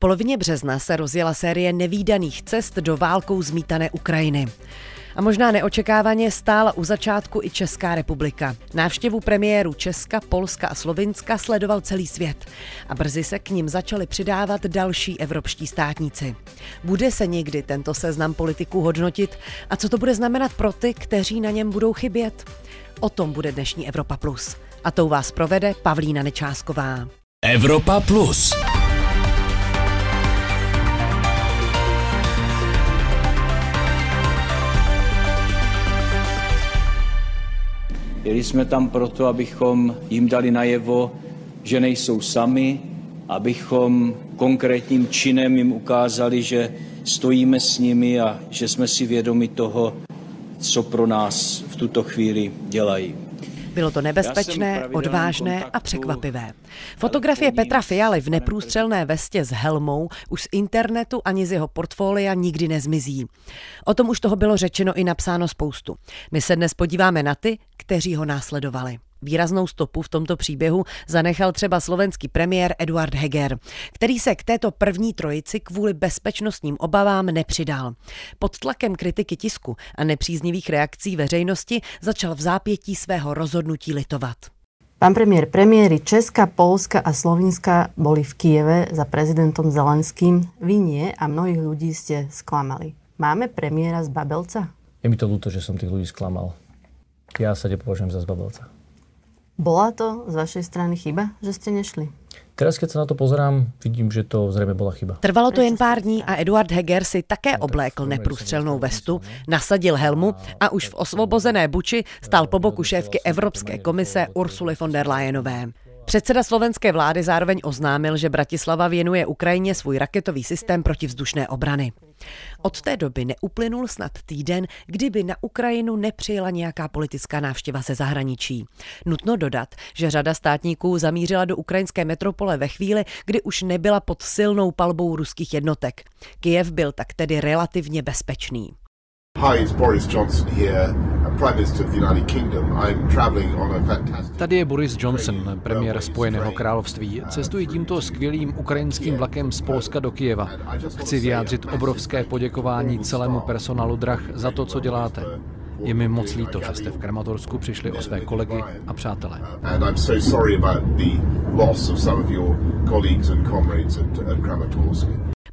polovině března se rozjela série nevýdaných cest do válkou zmítané Ukrajiny. A možná neočekávaně stála u začátku i Česká republika. Návštěvu premiéru Česka, Polska a Slovinska sledoval celý svět. A brzy se k ním začali přidávat další evropští státníci. Bude se někdy tento seznam politiků hodnotit a co to bude znamenat pro ty, kteří na něm budou chybět? O tom bude dnešní Evropa Plus. A tou vás provede Pavlína Nečásková. Evropa Plus. Jeli jsme tam proto, abychom jim dali najevo, že nejsou sami, abychom konkrétním činem jim ukázali, že stojíme s nimi a že jsme si vědomi toho, co pro nás v tuto chvíli dělají. Bylo to nebezpečné, odvážné a překvapivé. Fotografie Petra Fialy v neprůstřelné vestě s helmou už z internetu ani z jeho portfolia nikdy nezmizí. O tom už toho bylo řečeno i napsáno spoustu. My se dnes podíváme na ty, kteří ho následovali. Výraznou stopu v tomto příběhu zanechal třeba slovenský premiér Eduard Heger, který se k této první trojici kvůli bezpečnostním obavám nepřidal. Pod tlakem kritiky tisku a nepříznivých reakcí veřejnosti začal v zápětí svého rozhodnutí litovat. Pán premiér, premiéry Česka, Polska a Slovinska boli v Kieve za prezidentom Zelenským. Vy nie a mnohých ľudí ste sklamali. Máme premiéra z Babelca? Je mi to ľúto, že som tých ľudí sklamal. Ja sa nepovažujem za zbabelca. Bola to z vašej strany chyba, že ste nešli? Teraz, keď sa na to pozerám, vidím, že to zřejmě byla chyba. Trvalo to jen pár dní a Eduard Heger si také oblékl neprůstřelnou vestu, nasadil helmu a už v osvobozené Buči stál po boku šéfky Evropské komise Ursuly von der Leyenové. Předseda slovenské vlády zároveň oznámil, že Bratislava věnuje Ukrajině svůj raketový systém protivzdušné obrany. Od té doby neuplynul snad týden, kdyby na Ukrajinu nepřijela nějaká politická návštěva ze zahraničí. Nutno dodat, že řada státníků zamířila do ukrajinské metropole ve chvíli, kdy už nebyla pod silnou palbou ruských jednotek. Kijev byl tak tedy relativně bezpečný. Hi, it's Boris Johnson here, Tady je Boris Johnson, premiér Spojeného království. Cestuji tímto skvělým ukrajinským vlakem z Polska do Kijeva. Chci vyjádřit obrovské poděkování celému personálu drah za to, co děláte. Je mi moc líto, že jste v Krematorsku přišli o své kolegy a přátele.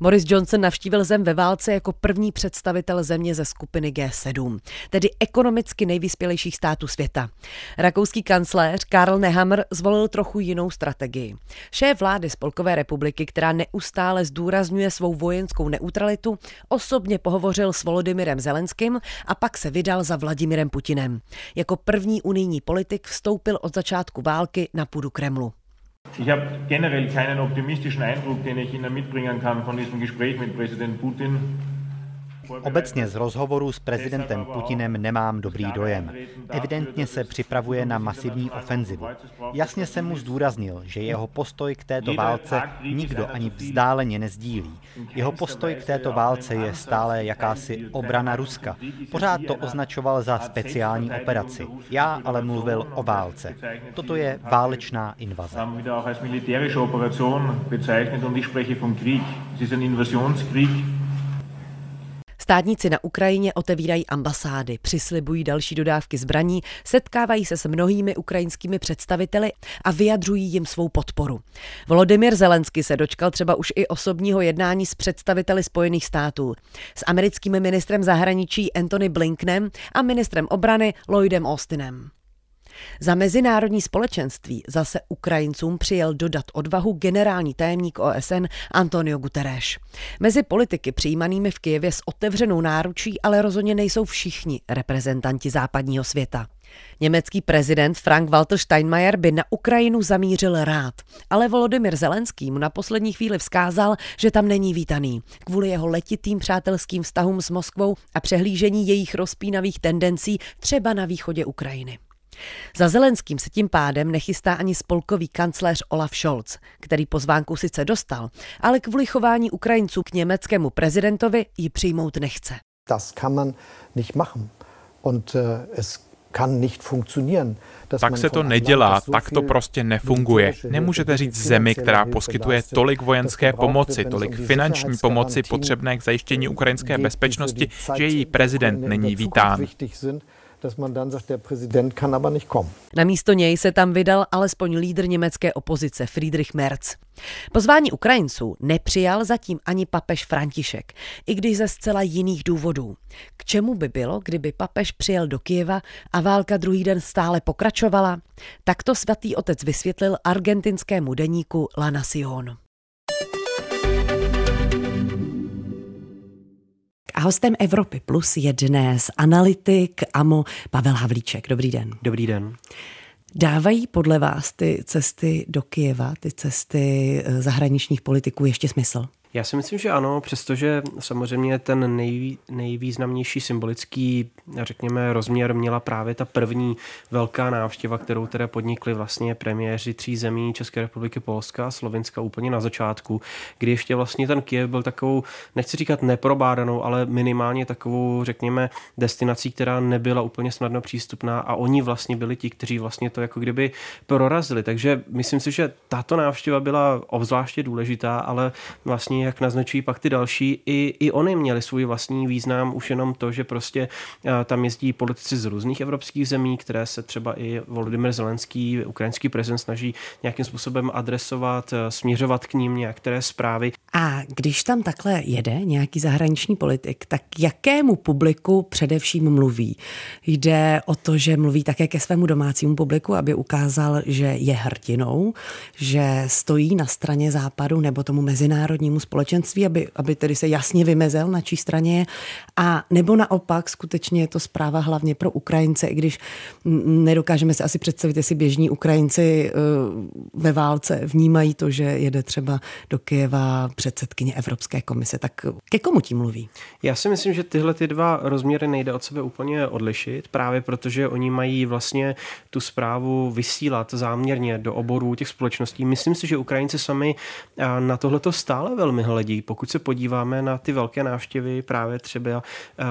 Boris Johnson navštívil zem ve válce jako první představitel země ze skupiny G7, tedy ekonomicky nejvyspělejších států světa. Rakouský kancléř Karl Nehammer zvolil trochu jinou strategii. Šéf vlády Spolkové republiky, která neustále zdůrazňuje svou vojenskou neutralitu, osobně pohovořil s Volodymyrem Zelenským a pak se vydal za Vladimirem Putinem. Jako první unijní politik vstoupil od začátku války na půdu Kremlu. Ich habe generell keinen optimistischen Eindruck, den ich Ihnen mitbringen kann von diesem Gespräch mit Präsident Putin. Obecně z rozhovoru s prezidentem Putinem nemám dobrý dojem. Evidentně se připravuje na masivní ofenzivu. Jasně jsem mu zdůraznil, že jeho postoj k této válce nikdo ani vzdáleně nezdílí. Jeho postoj k této válce je stále jakási obrana Ruska. Pořád to označoval za speciální operaci. Já ale mluvil o válce. Toto je válečná invaze. bezeichnet und ich spreche vom Krieg. Es ist ein Invasionskrieg. Státníci na Ukrajině otevírají ambasády, přislibují další dodávky zbraní, setkávají se s mnohými ukrajinskými představiteli a vyjadřují jim svou podporu. Volodymyr Zelensky se dočkal třeba už i osobního jednání s představiteli Spojených států, s americkým ministrem zahraničí Anthony Blinkenem a ministrem obrany Lloydem Austinem. Za mezinárodní společenství zase Ukrajincům přijel dodat odvahu generální tajemník OSN Antonio Guterres. Mezi politiky přijímanými v Kijevě s otevřenou náručí ale rozhodně nejsou všichni reprezentanti západního světa. Německý prezident Frank-Walter Steinmeier by na Ukrajinu zamířil rád, ale Volodymyr Zelenský mu na poslední chvíli vzkázal, že tam není vítaný, kvůli jeho letitým přátelským vztahům s Moskvou a přehlížení jejich rozpínavých tendencí třeba na východě Ukrajiny. Za Zelenským se tím pádem nechystá ani spolkový kancléř Olaf Scholz, který pozvánku sice dostal, ale kvůli chování Ukrajinců k německému prezidentovi ji přijmout nechce. Das kann man nicht machen. Und äh, es Tak se to nedělá, tak to prostě nefunguje. Nemůžete říct zemi, která poskytuje tolik vojenské pomoci, tolik finanční pomoci potřebné k zajištění ukrajinské bezpečnosti, že její prezident není vítán dass man dann sagt, der Präsident kann aber nicht kommen. Na místo něj se tam vydal alespoň lídr německé opozice Friedrich Merz. Pozvání Ukrajinců nepřijal zatím ani papež František, i když ze zcela jiných důvodů. K čemu by bylo, kdyby papež přijel do Kijeva a válka druhý den stále pokračovala? Tak to svatý otec vysvětlil argentinskému deníku La Nación. A hostem Evropy Plus je dnes analytik AMO Pavel Havlíček. Dobrý den. Dobrý den. Dávají podle vás ty cesty do Kijeva, ty cesty eh, zahraničních politiků ještě smysl? Já si myslím, že ano, přestože samozřejmě ten nej, nejvýznamnější symbolický, řekněme, rozměr měla právě ta první velká návštěva, kterou teda podnikli vlastně premiéři tří zemí České republiky, Polska a Slovenska úplně na začátku, kdy ještě vlastně ten Kiev byl takovou, nechci říkat neprobádanou, ale minimálně takovou, řekněme, destinací, která nebyla úplně snadno přístupná a oni vlastně byli ti, kteří vlastně to jako kdyby prorazili. Takže myslím si, že tato návštěva byla obzvláště důležitá, ale vlastně jak naznačují pak ty další, i, i oni měli svůj vlastní význam, už jenom to, že prostě tam jezdí politici z různých evropských zemí, které se třeba i Volodymyr Zelenský, ukrajinský prezident, snaží nějakým způsobem adresovat, směřovat k ním některé zprávy. A když tam takhle jede nějaký zahraniční politik, tak jakému publiku především mluví? Jde o to, že mluví také ke svému domácímu publiku, aby ukázal, že je hrdinou, že stojí na straně západu nebo tomu mezinárodnímu společenství, aby, aby tedy se jasně vymezel, na čí straně je. A nebo naopak skutečně je to zpráva hlavně pro Ukrajince, i když nedokážeme si asi představit, jestli běžní Ukrajinci eh, ve válce vnímají to, že jede třeba do Kyjeva předsedkyně Evropské komise. Tak ke komu tím mluví? Já si myslím, že tyhle ty dva rozměry nejde od sebe úplně odlišit, právě protože oni mají vlastně tu zprávu vysílat záměrně do oborů těch společností. Myslím si, že Ukrajinci sami na tohleto stále velmi hledí. Pokud se podíváme na ty velké návštěvy právě třeba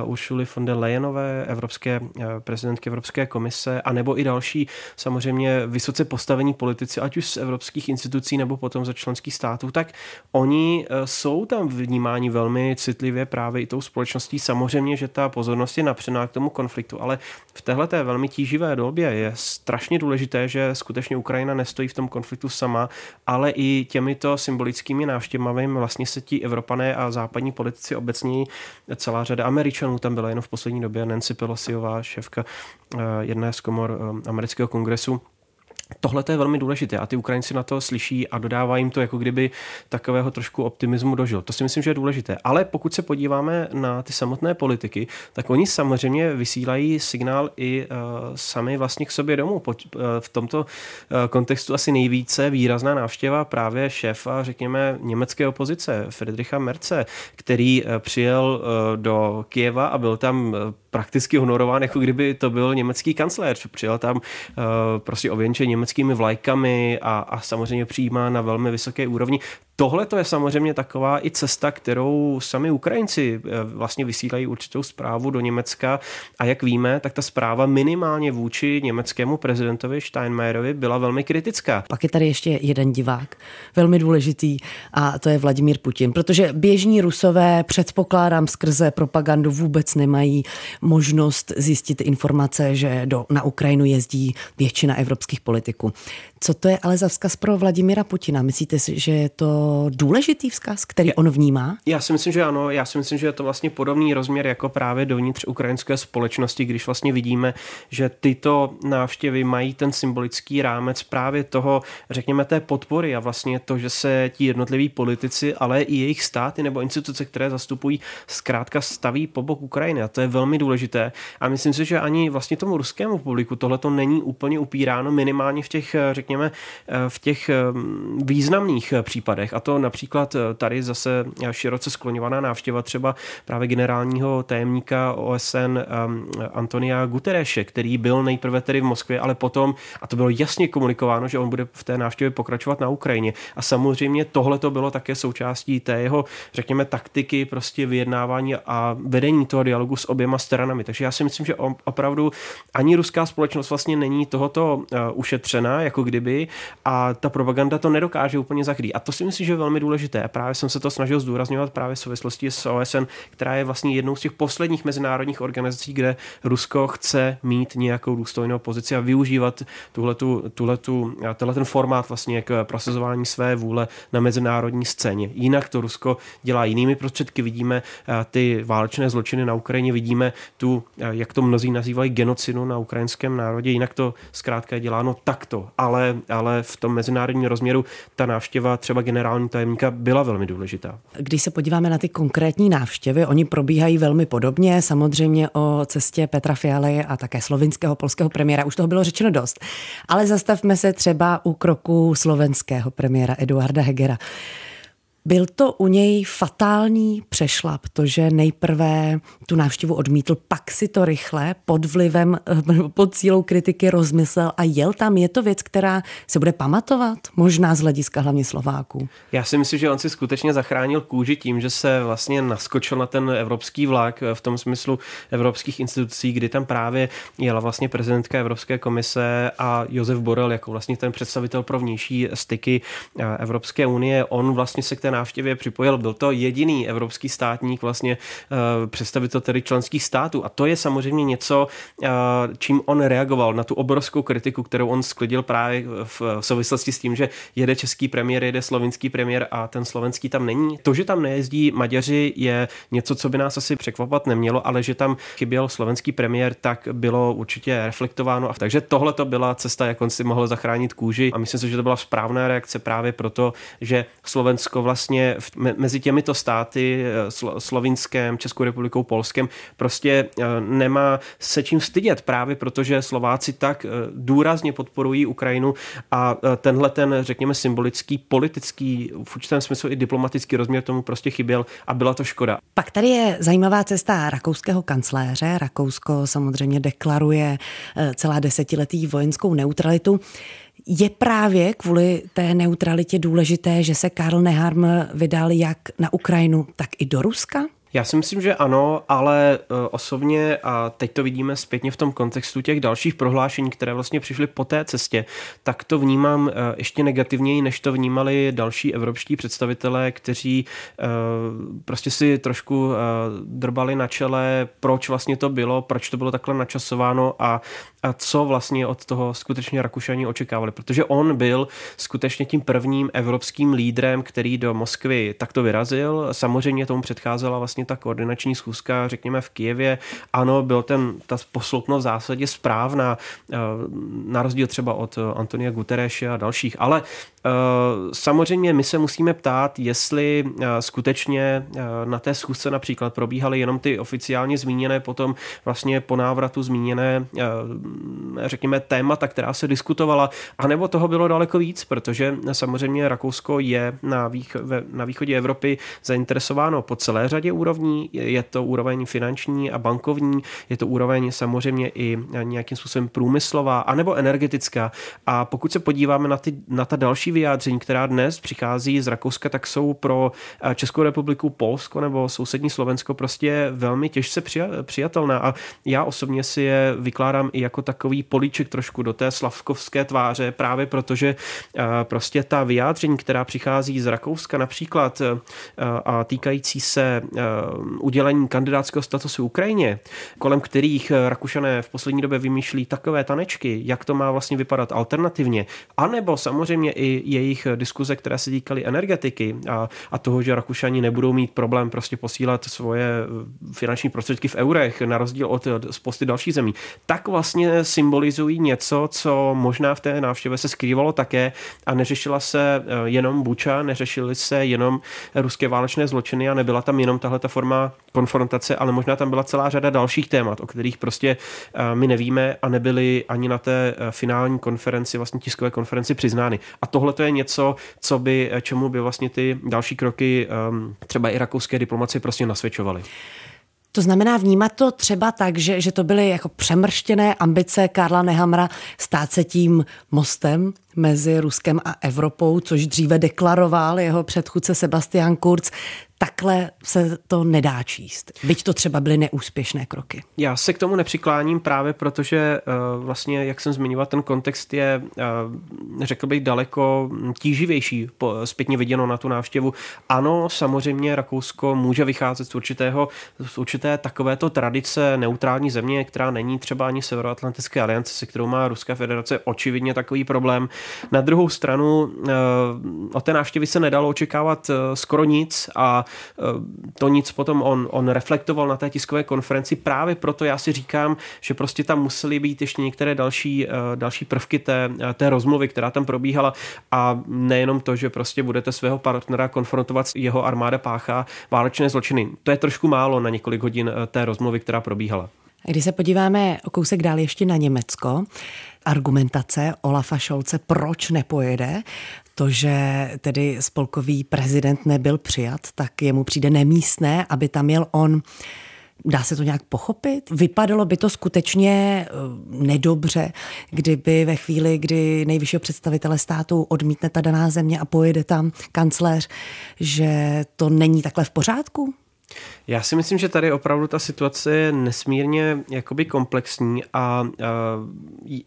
Uršuly von der Leyenové, evropské prezidentky Evropské komise, anebo i další samozřejmě vysoce postavení politici, ať už z evropských institucí nebo potom ze členských států, tak oni e, jsou tam vnímáni velmi citlivě právě i tou společností. Samozřejmě, že ta pozornost je napřená k tomu konfliktu, ale v téhle té velmi tíživé době je strašně důležité, že skutečně Ukrajina nestojí v tom konfliktu sama, ale i těmito symbolickými návštěvami vlastně se ti Evropané a západní politici obecně celá řada Američanů tam byla jenom v poslední době Nancy Pelosiová, šéfka eh, jedné z komor eh, amerického kongresu, Tohle je velmi důležité a ty Ukrajinci na to slyší a dodává jim to jako kdyby takového trošku optimismu dožil. To si myslím, že je důležité. Ale pokud se podíváme na ty samotné politiky, tak oni samozřejmě vysílají signál i uh, sami vlastně k sobě domů. Po, uh, v tomto uh, kontextu asi nejvíce výrazná návštěva právě šéfa, řekněme, německé opozice, Friedricha Merce, který uh, přijel uh, do Kieva a byl tam uh, prakticky honorován, jako kdyby to byl německý kancléř. Přijel tam uh, prostě ověnčený německými vlajkami a, a samozřejmě přijímá na velmi vysoké úrovni. Tohle to je samozřejmě taková i cesta, kterou sami Ukrajinci eh, vlastně vysílají určitou zprávu do Německa a jak víme, tak ta zpráva minimálně vůči německému prezidentovi Steinmeierovi byla velmi kritická. Pak je tady ještě jeden divák, velmi důležitý a to je Vladimír Putin, protože běžní rusové předpokládám skrze propagandu vůbec nemají možnost zjistit informace, že do, na Ukrajinu jezdí většina evropských politiků. Co to je ale za vzkaz pro Vladimira Putina? Myslíte si, že je to důležitý vzkaz, který on vnímá? Já si myslím, že ano. Já si myslím, že je to vlastně podobný rozměr jako právě dovnitř ukrajinské společnosti, když vlastně vidíme, že tyto návštěvy mají ten symbolický rámec právě toho, řekněme, té podpory a vlastně to, že se ti jednotliví politici, ale i jejich státy nebo instituce, které zastupují, zkrátka staví po bok Ukrajiny. A to je velmi důležité. A myslím si, že ani vlastně tomu ruskému publiku tohle to není úplně upíráno minimálně v těch, řekněme, řekněme, v těch významných případech, a to například tady zase široce skloňovaná návštěva třeba právě generálního tajemníka OSN Antonia Gutereše, který byl nejprve tedy v Moskvě, ale potom, a to bylo jasně komunikováno, že on bude v té návštěvě pokračovat na Ukrajině. A samozřejmě tohle to bylo také součástí té jeho, řekněme, taktiky prostě vyjednávání a vedení toho dialogu s oběma stranami. Takže já si myslím, že opravdu ani ruská společnost vlastně není tohoto uh, ušetřena, jako kdyby, a ta propaganda to nedokáže úplně zachrít. A to si myslím, že je velmi důležité. A právě jsem se to snažil zdůrazňovat právě v souvislosti s OSN, která je vlastně jednou z těch posledních mezinárodních organizací, kde Rusko chce mít nějakou důstojnou pozici a využívat tuhletu, tuhletu, tenhle ten formát vlastně k prosazování své vůle na mezinárodní scéně. Jinak to Rusko dělá jinými prostředky. Vidíme ty válečné zločiny na Ukrajině, vidíme tu, jak to mnozí nazývají, genocidu na ukrajinském národě. Jinak to zkrátka je děláno takto. Ale, ale v tom mezinárodním rozměru ta návštěva třeba generální tajemníka byla velmi důležitá. Když se podíváme na ty konkrétní návštěvy, oni probíhají velmi podobně. Samozřejmě o cestě Petra Fialy a také slovinského polského premiéra už toho bylo řečeno dost. Ale zastavme se třeba u kroku slovenského premiéra Eduarda Hegera. Byl to u něj fatální přešlap, to, že nejprve tu návštěvu odmítl, pak si to rychle pod vlivem, pod cílou kritiky rozmyslel a jel tam. Je to věc, která se bude pamatovat, možná z hlediska hlavně Slováků. Já si myslím, že on si skutečně zachránil kůži tím, že se vlastně naskočil na ten evropský vlak v tom smyslu evropských institucí, kdy tam právě jela vlastně prezidentka Evropské komise a Josef Borel jako vlastně ten představitel pro vnější styky Evropské unie. On vlastně se k té návštěvě připojil. Byl to jediný evropský státník, vlastně uh, představitel tedy členských států. A to je samozřejmě něco, uh, čím on reagoval na tu obrovskou kritiku, kterou on sklidil právě v, souvislosti s tím, že jede český premiér, jede slovinský premiér a ten slovenský tam není. To, že tam nejezdí Maďaři, je něco, co by nás asi překvapat nemělo, ale že tam chyběl slovenský premiér, tak bylo určitě reflektováno. Takže tohle to byla cesta, jak on si mohl zachránit kůži. A myslím si, že to byla správná reakce právě proto, že Slovensko vlastně vlastně v, mezi těmito státy, eh, Slo, Českou republikou, Polskem, prostě eh, nemá se čím stydět právě protože Slováci tak eh, důrazně podporují Ukrajinu a tenhle ten, řekněme, symbolický, politický, v určitém smyslu i diplomatický rozměr tomu prostě chyběl a byla to škoda. Pak tady je zajímavá cesta rakouského kancléře. Rakousko samozřejmě deklaruje celá desetiletí vojenskou neutralitu. Je právě kvůli té neutralitě důležité, že se Karl Neharm vydal jak na Ukrajinu, tak i do Ruska? Já si myslím, že ano, ale e, osobně, a teď to vidíme zpětně v tom kontextu těch dalších prohlášení, které vlastně přišly po té cestě, tak to vnímám e, ještě negativněji, než to vnímali další evropští představitelé, kteří e, prostě si trošku drbali na čele, proč vlastně to bylo, proč to bylo takhle načasováno a, a co vlastně od toho skutečně Rakušani očekávali. Protože on byl skutečně tím prvním evropským lídrem, který do Moskvy takto vyrazil. Samozřejmě tomu předcházela vlastně ta koordinační schůzka, řekněme v Kijevě, ano, byl ten, ta posloupnost v zásadě správná, eh, na rozdíl třeba od Antonia Gutereše a dalších, ale eh, samozřejmě my se musíme ptát, jestli eh, skutečně na té schůzce například probíhaly jenom ty oficiálně zmíněné, potom vlastně po návratu zmíněné, řekněme, témata, která se diskutovala, anebo toho bylo daleko víc, protože samozřejmě Rakousko je na, vých, na východě Evropy zainteresováno po celé řadě úrovní úrovní, je to úroveň finanční a bankovní, je to úroveň samozřejmě i nějakým způsobem průmyslová, anebo energetická. A pokud se podíváme na, ty, na ta další vyjádření, která dnes přichází z Rakouska, tak jsou pro eh, Českou republiku, Polsko nebo sousední Slovensko prostě velmi těžce přijatelná. A já osobně si je vykládám i jako takový políček trošku do té slavkovské tváře, právě protože eh, prostě ta vyjádření, která přichází z Rakouska například eh, a týkající se udělení kandidátského statusu Ukrajině, kolem kterých eh, Rakušané v poslední době vymýšlí takové tanečky, jak to má vlastně vypadat alternativně, anebo samozřejmě i jejich diskuze, které se týkaly energetiky a, a toho, že Rakušani nebudou mít problém prostě posílat svoje eh, finanční prostředky v eurech, na rozdíl od spousty dalších zemí, tak vlastně symbolizují něco, co možná v té návštěvě se skrývalo také a neřešila se jenom Buča, neřešily se jenom ruské válečné zločiny a nebyla tam jenom tahle ta forma konfrontace, ale možná tam byla celá řada dalších témat, o kterých prostě eh, my nevíme a nebyly ani na té eh, finální konferenci, vlastně tiskové konferenci přiznány. A tohle to je něco, co by, eh, čemu by vlastně ty další kroky ehm, třeba i rakouské diplomacie prostě nasvědčovaly. To znamená vnímat to třeba tak, že, že to byly jako přemrštěné ambice Karla Nehamra stát se tím mostem mezi Ruskem a Evropou, což dříve deklaroval jeho předchůdce Sebastian Kurz takhle se to nedá číst. Byť to třeba byly neúspěšné kroky. Já se k tomu nepřikláním právě protože uh, vlastně, jak jsem zmiňoval, ten kontext je, uh, řekl bych, daleko tíživější zpětně viděno na tu návštěvu. Ano, samozřejmě Rakousko může vycházet z určitého, z určité takovéto tradice neutrální země, která není třeba ani Severoatlantické aliance, se kterou má Ruská federace očividně takový problém. Na druhou stranu uh, o té návštěvy se nedalo očekávat skoro nic a Eh, to nic potom on, on reflektoval na té tiskové konferenci. Právě proto já si říkám, že prostě tam musely být ještě některé další, eh, další prvky té, eh, té rozmluvy, která tam probíhala a nejenom to, že prostě budete svého partnera konfrontovat, jeho armáda páchá válečné zločiny. To je trošku málo na několik hodin té rozmluvy, která probíhala. Když se podíváme o kousek dál ještě na Německo, argumentace Olafa Šolce, proč nepojede, to, že tedy spolkový prezident nebyl přijat, tak jemu přijde nemístné, aby tam jel on. Dá se to nějak pochopit? Vypadalo by to skutečně eh, nedobře, kdyby ve chvíli, kdy nejvyššího představitele státu odmítne ta daná země a pojede tam kancléř, že to není takhle v pořádku? Já si myslím, že tady opravdu ta situace je nesmírně jakoby komplexní a, a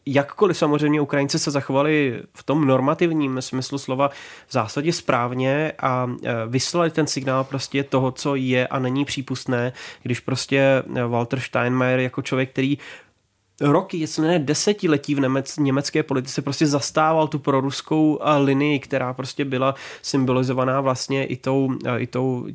jakkoliv samozřejmě Ukrajinci se zachovali v tom normativním smyslu slova v zásadě správně a vyslali ten signál prostě toho, co je a není přípustné, když prostě Walter Steinmeier jako člověk, který roky, jestli ne desetiletí v němec, německé politice prostě zastával tu proruskou linii, která prostě byla symbolizovaná vlastně i tou, i tou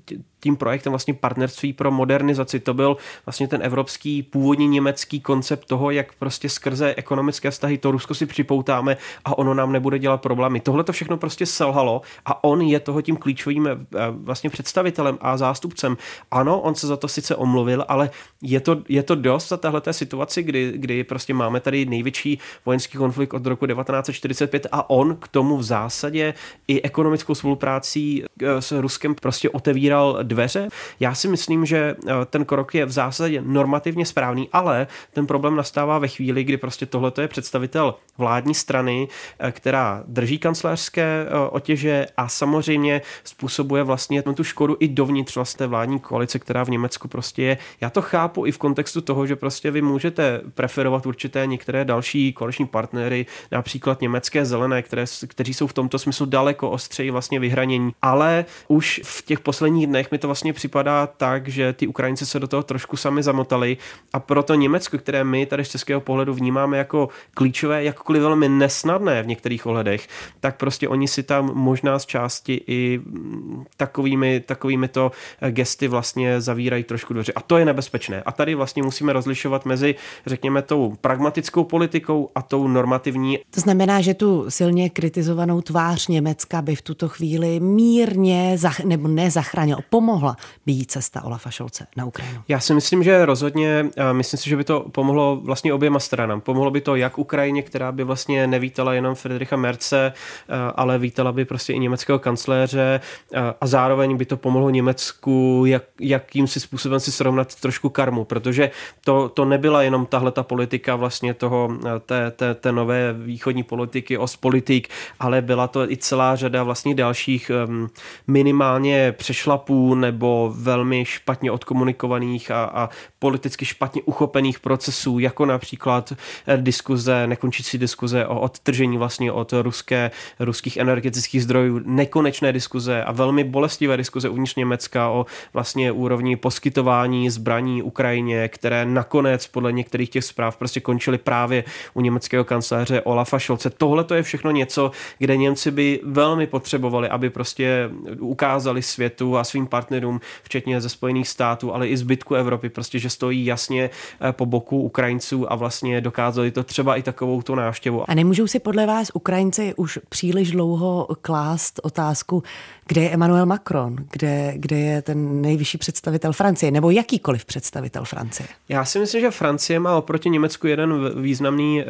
tím projektem vlastně partnerství pro modernizaci. To byl vlastně ten evropský původní německý koncept toho, jak prostě skrze ekonomické vztahy to Rusko si připoutáme a ono nám nebude dělat problémy. Tohle to všechno prostě selhalo a on je toho tím klíčovým eh, vlastně představitelem a zástupcem. Ano, on se za to sice omluvil, ale je to, je to dost za tahle situaci, kdy, kdy prostě máme tady největší vojenský konflikt od roku 1945 a on k tomu v zásadě i ekonomickou spoluprácí eh, s Ruskem prostě otevíral dveře. Já si myslím, že eh, ten krok je v zásadě normativně správný, ale ten problém nastává ve chvíli, kdy prostě tohle je představitel vládní strany, eh, která drží kancelářské eh, otěže a samozřejmě způsobuje vlastně tu škodu i dovnitř vlastně vládní koalice, která v Německu prostě je. Já to chápu i v kontextu toho, že prostě vy můžete preferovat určité některé další koaliční partnery, například německé zelené, které, kteří jsou v tomto smyslu daleko ostřeji vlastně vyhranění. Ale už v těch posledních dnech mi to vlastně připadá tak, že ty Ukrajinci se do toho trošku sami zamotali a proto Německo, které my tady z českého pohledu vnímáme jako klíčové, jakkoliv velmi nesnadné v některých ohledech, tak prostě oni si tam možná z části i takovými, takovými to eh, gesty vlastně zavírají trošku dveře. A to je nebezpečné. A tady vlastně musíme rozlišovat mezi, řekněme, tou pragmatickou politikou a tou normativní. To znamená, že tu silně kritizovanou tvář Německa by v tuto chvíli mírně, zach, nebo nezachránil, pomohla být cesta Olafa Šolce na Ukrajinu? Já si myslím, že rozhodně, myslím si, že by to pomohlo vlastně oběma stranám. Pomohlo by to jak Ukrajině, která by vlastně nevítala jenom Friedricha Merce, ale vítala by prostě i německého kancléře a zároveň by to pomohlo Německu, jak, jakým si způsobem si srovnat trošku karmu, protože to, to nebyla jenom tahle ta politika vlastně toho, té, té, té nové východní politiky, Ostpolitik, ale byla to i celá řada vlastně dalších minimálně přešlapů nebo velmi špatně odkomunikovaných a, a politicky špatně uchopených procesů, jako například eh, diskuze, nekončící diskuze o odtržení vlastně od ruské, ruských energetických zdrojů, nekonečné diskuze a velmi bolestivé diskuze uvnitř Německa o vlastně úrovni poskytování zbraní Ukrajině, které nakonec podle některých těch zpráv prostě končily právě u německého kanceláře Olafa Scholze. Tohle to je všechno něco, kde Němci by velmi potřebovali, aby prostě ukázali světu a svým partnerům, partnerům, včetně ze Spojených států, ale i zbytku Evropy, prostě, že stojí jasně po boku Ukrajinců a vlastně dokázali to třeba i takovou tu návštěvu. A nemůžou si podle vás Ukrajinci už příliš dlouho klást otázku, kde je Emmanuel Macron, kde, kde je ten nejvyšší představitel Francie, nebo jakýkoliv představitel Francie? Já si myslím, že Francie má oproti Německu jeden významný, eh,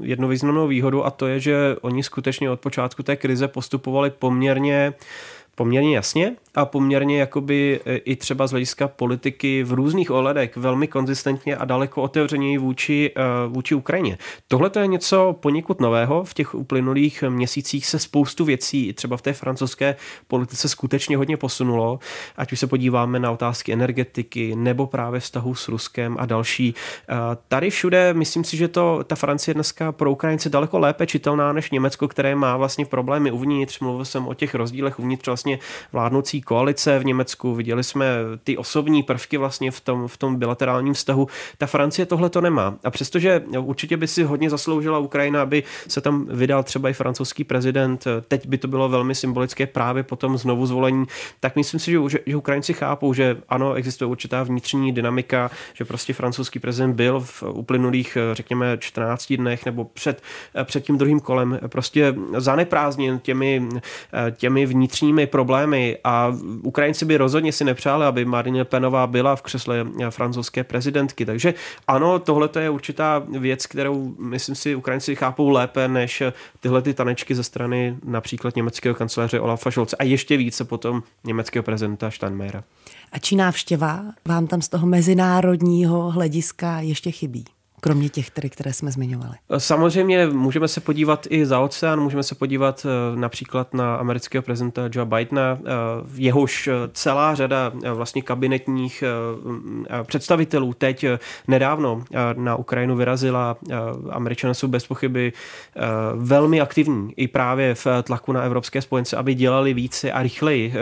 jednu významnou výhodu a to je, že oni skutečně od počátku té krize postupovali poměrně poměrně jasně a poměrně jakoby e, i třeba z hlediska politiky v různých ohledech velmi konzistentně a daleko otevřeněji vůči, e, vůči Ukrajině. Tohle to je něco poněkud nového. V těch uplynulých měsících se spoustu věcí třeba v té francouzské politice skutečně hodně posunulo. Ať už se podíváme na otázky energetiky nebo právě vztahu s Ruskem a další. E, tady všude myslím si, že to ta Francie dneska pro Ukrajince daleko lépe čitelná než Německo, které má vlastně problémy uvnitř. Mluvil jsem o těch rozdílech uvnitř vlastně vládnoucí koalice v Německu, viděli jsme ty osobní prvky vlastně v tom, v tom bilaterálním vztahu. Ta Francie tohle to nemá. A přestože určitě by si hodně zasloužila Ukrajina, aby se tam vydal třeba i francouzský prezident, teď by to bylo velmi symbolické právě po tom znovu zvolení, tak myslím si, že, že Ukrajinci chápou, že ano, existuje určitá vnitřní dynamika, že prostě francouzský prezident byl v uplynulých, řekněme, 14 dnech nebo před, před tím druhým kolem prostě zaneprázdněn těmi, těmi vnitřními problémy a Ukrajinci by rozhodně si nepřáli, aby Marine Penová byla v křesle francouzské prezidentky. Takže ano, tohle je určitá věc, kterou myslím si Ukrajinci chápou lépe než tyhle ty tanečky ze strany například německého kanceláře Olafa Scholze a ještě více potom německého prezidenta Steinmeiera. A či návštěva vám tam z toho mezinárodního hlediska ještě chybí? Kromě těch, které, které jsme zmiňovali? Samozřejmě můžeme se podívat i za oceán, můžeme se podívat eh, například na amerického prezidenta Joe Bidena, eh, jehož eh, celá řada vlastně kabinetních představitelů teď nedávno na Ukrajinu vyrazila. Američané jsou bez pochyby velmi aktivní i právě v tlaku na evropské spojence, aby dělali více a rychleji,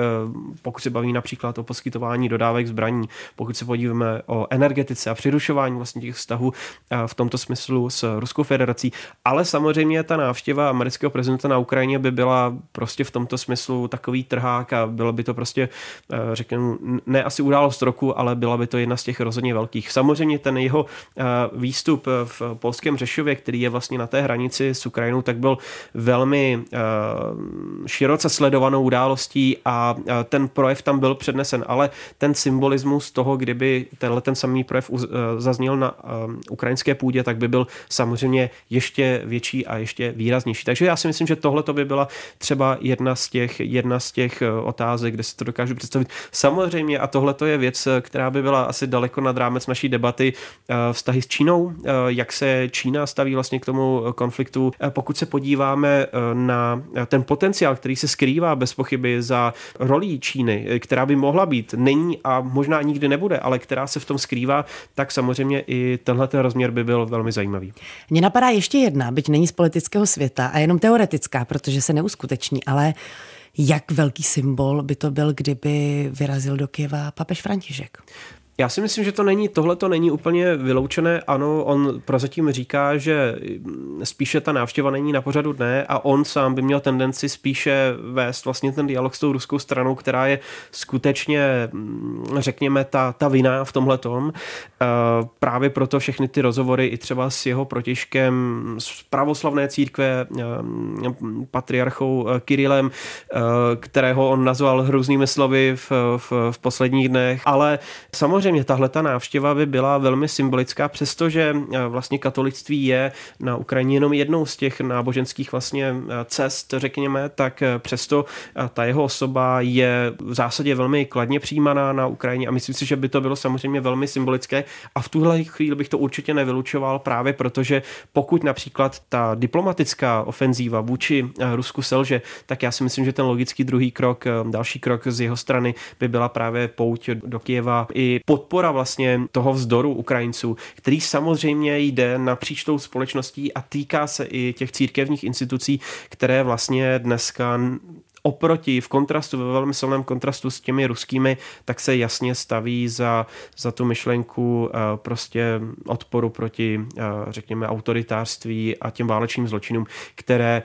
pokud se baví například o poskytování dodávek zbraní, pokud se podíváme o energetice a přirušování vlastně těch vztahů v tomto smyslu s Ruskou federací. Ale samozřejmě ta návštěva amerického prezidenta na Ukrajině by byla prostě v tomto smyslu takový trhák a bylo by to prostě, eh, řekněme, ne asi událost roku, ale byla by to jedna z těch rozhodně velkých. Samozřejmě ten jeho eh, výstup v polském Řešově, který je vlastně na té hranici s Ukrajinou, tak byl velmi eh, široce sledovanou událostí a ten projev tam byl přednesen, ale ten symbolismus toho, kdyby tenhle ten samý projev zazněl na ukrajinské ukrajinské půdě, tak by byl samozřejmě ještě větší a ještě výraznější. Takže já si myslím, že tohle by byla třeba jedna z těch, jedna z těch eh, otázek, kde si to dokážu představit. Samozřejmě, a tohle je věc, eh, která by byla asi daleko nad rámec naší debaty, eh, vztahy s Čínou, jak se Čína staví vlastně k tomu konfliktu. Pokud se podíváme na ten potenciál, který se skrývá bez pochyby za rolí Číny, která by mohla být, není a možná nikdy nebude, ale která se v tom skrývá, tak samozřejmě i tenhle ten rozměr rozměr by byl velmi zajímavý. Mně napadá ještě jedna, byť není z politického světa a jenom teoretická, protože se neuskuteční, ale jak velký symbol by to byl, kdyby vyrazil do Kieva papež František? Já si myslím, že to není, tohle to není úplně vyloučené. Ano, on prozatím říká, že spíše ta návštěva není na pořadu dne a on sám by měl tendenci spíše vést vlastně ten dialog s tou ruskou stranou, která je skutečně, mm, řekněme, ta, ta vina v tomhle tom. Eh, právě proto všechny ty rozhovory i třeba s jeho protěžkem z pravoslavné církve, eh, patriarchou eh, Kirilem, kterého on nazval hrůznými slovy v, v, v posledních dnech. Ale samozřejmě samozřejmě tahle ta návštěva by byla velmi symbolická, přestože eh, vlastně katolictví je na Ukrajině jenom jednou z těch náboženských vlastně eh, cest, řekněme, tak eh, přesto ta jeho osoba je v zásadě velmi kladně přijímaná na Ukrajině a myslím si, že by to bylo samozřejmě velmi symbolické a v tuhle chvíli bych to určitě nevylučoval právě protože pokud například ta diplomatická ofenzíva vůči Rusku selže, tak já si myslím, že ten logický druhý krok, další krok z jeho strany by byla právě pouť do Kieva i podpora vlastně toho vzdoru Ukrajinců, který samozřejmě jde napříč tou společností a týká se i těch církevních institucí, které vlastně dneska oproti, v kontrastu, ve velmi silném kontrastu s těmi ruskými, tak se jasně staví za, za tu myšlenku prostě odporu proti, řekněme, autoritářství a těm válečným zločinům, které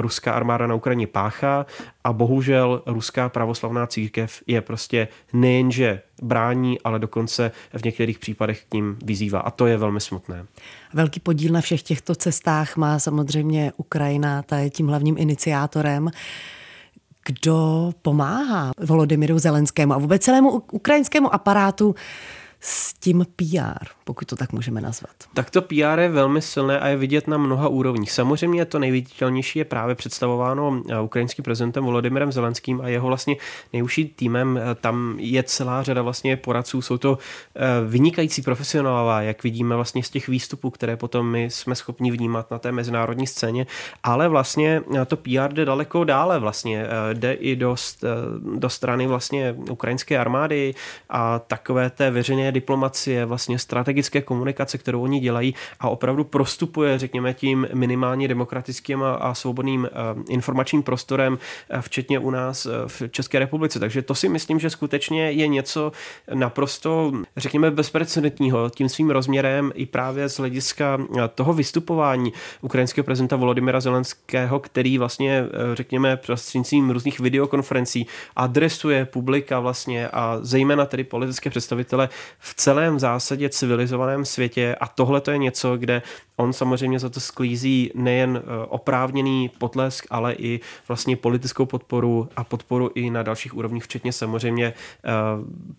ruská armáda na Ukrajině páchá a bohužel ruská pravoslavná církev je prostě nejenže brání, ale dokonce v některých případech k ním vyzývá. A to je velmi smutné. Velký podíl na všech těchto cestách má samozřejmě Ukrajina, ta je tím hlavním iniciátorem kdo pomáhá Volodymyru Zelenskému a vůbec celému ukrajinskému aparátu s tím PR, pokud to tak můžeme nazvat. Tak to PR je velmi silné a je vidět na mnoha úrovních. Samozřejmě to nejviditelnější je právě představováno eh, ukrajinským prezidentem Volodymyrem Zelenským a jeho vlastně nejužší týmem. Eh, tam je celá řada vlastně poradců, jsou to eh, vynikající profesionálové, jak vidíme vlastně z těch výstupů, které potom my jsme schopni vnímat na té mezinárodní scéně, ale vlastně to PR jde daleko dále vlastně, jde i do, do strany vlastně ukrajinské armády a takové té veřejné diplomacie, vlastně strategické komunikace, kterou oni dělají a opravdu prostupuje, řekněme, tím minimálně demokratickým a, a svobodným uh, informačním prostorem, uh, včetně u nás uh, v České republice. Takže to si myslím, že skutečně je něco naprosto, řekněme, bezprecedentního tím svým rozměrem i právě z hlediska toho vystupování ukrajinského prezidenta Volodymyra Zelenského, který vlastně, řekněme, prostřednictvím různých videokonferencí adresuje publika vlastně a zejména tedy politické představitele v celém zásadě civilizovaném světě a tohle to je něco, kde on samozřejmě za to sklízí nejen e, oprávněný potlesk, ale i vlastně politickou podporu a podporu i na dalších úrovních, včetně samozřejmě e,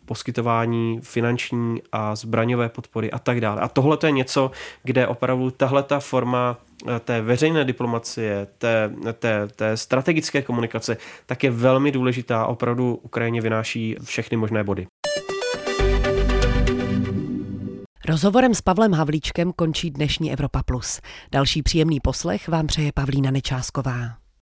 poskytování finanční a zbraňové podpory a tak dále. A tohle to je něco, kde opravdu tahle ta forma e, té veřejné diplomacie, té, té, té strategické komunikace, tak je velmi důležitá opravdu Ukrajině vynáší všechny možné body. Rozhovorem s Pavlem Havlíčkem končí dnešní Evropa Plus. Další příjemný poslech vám přeje Pavlína Nečásková.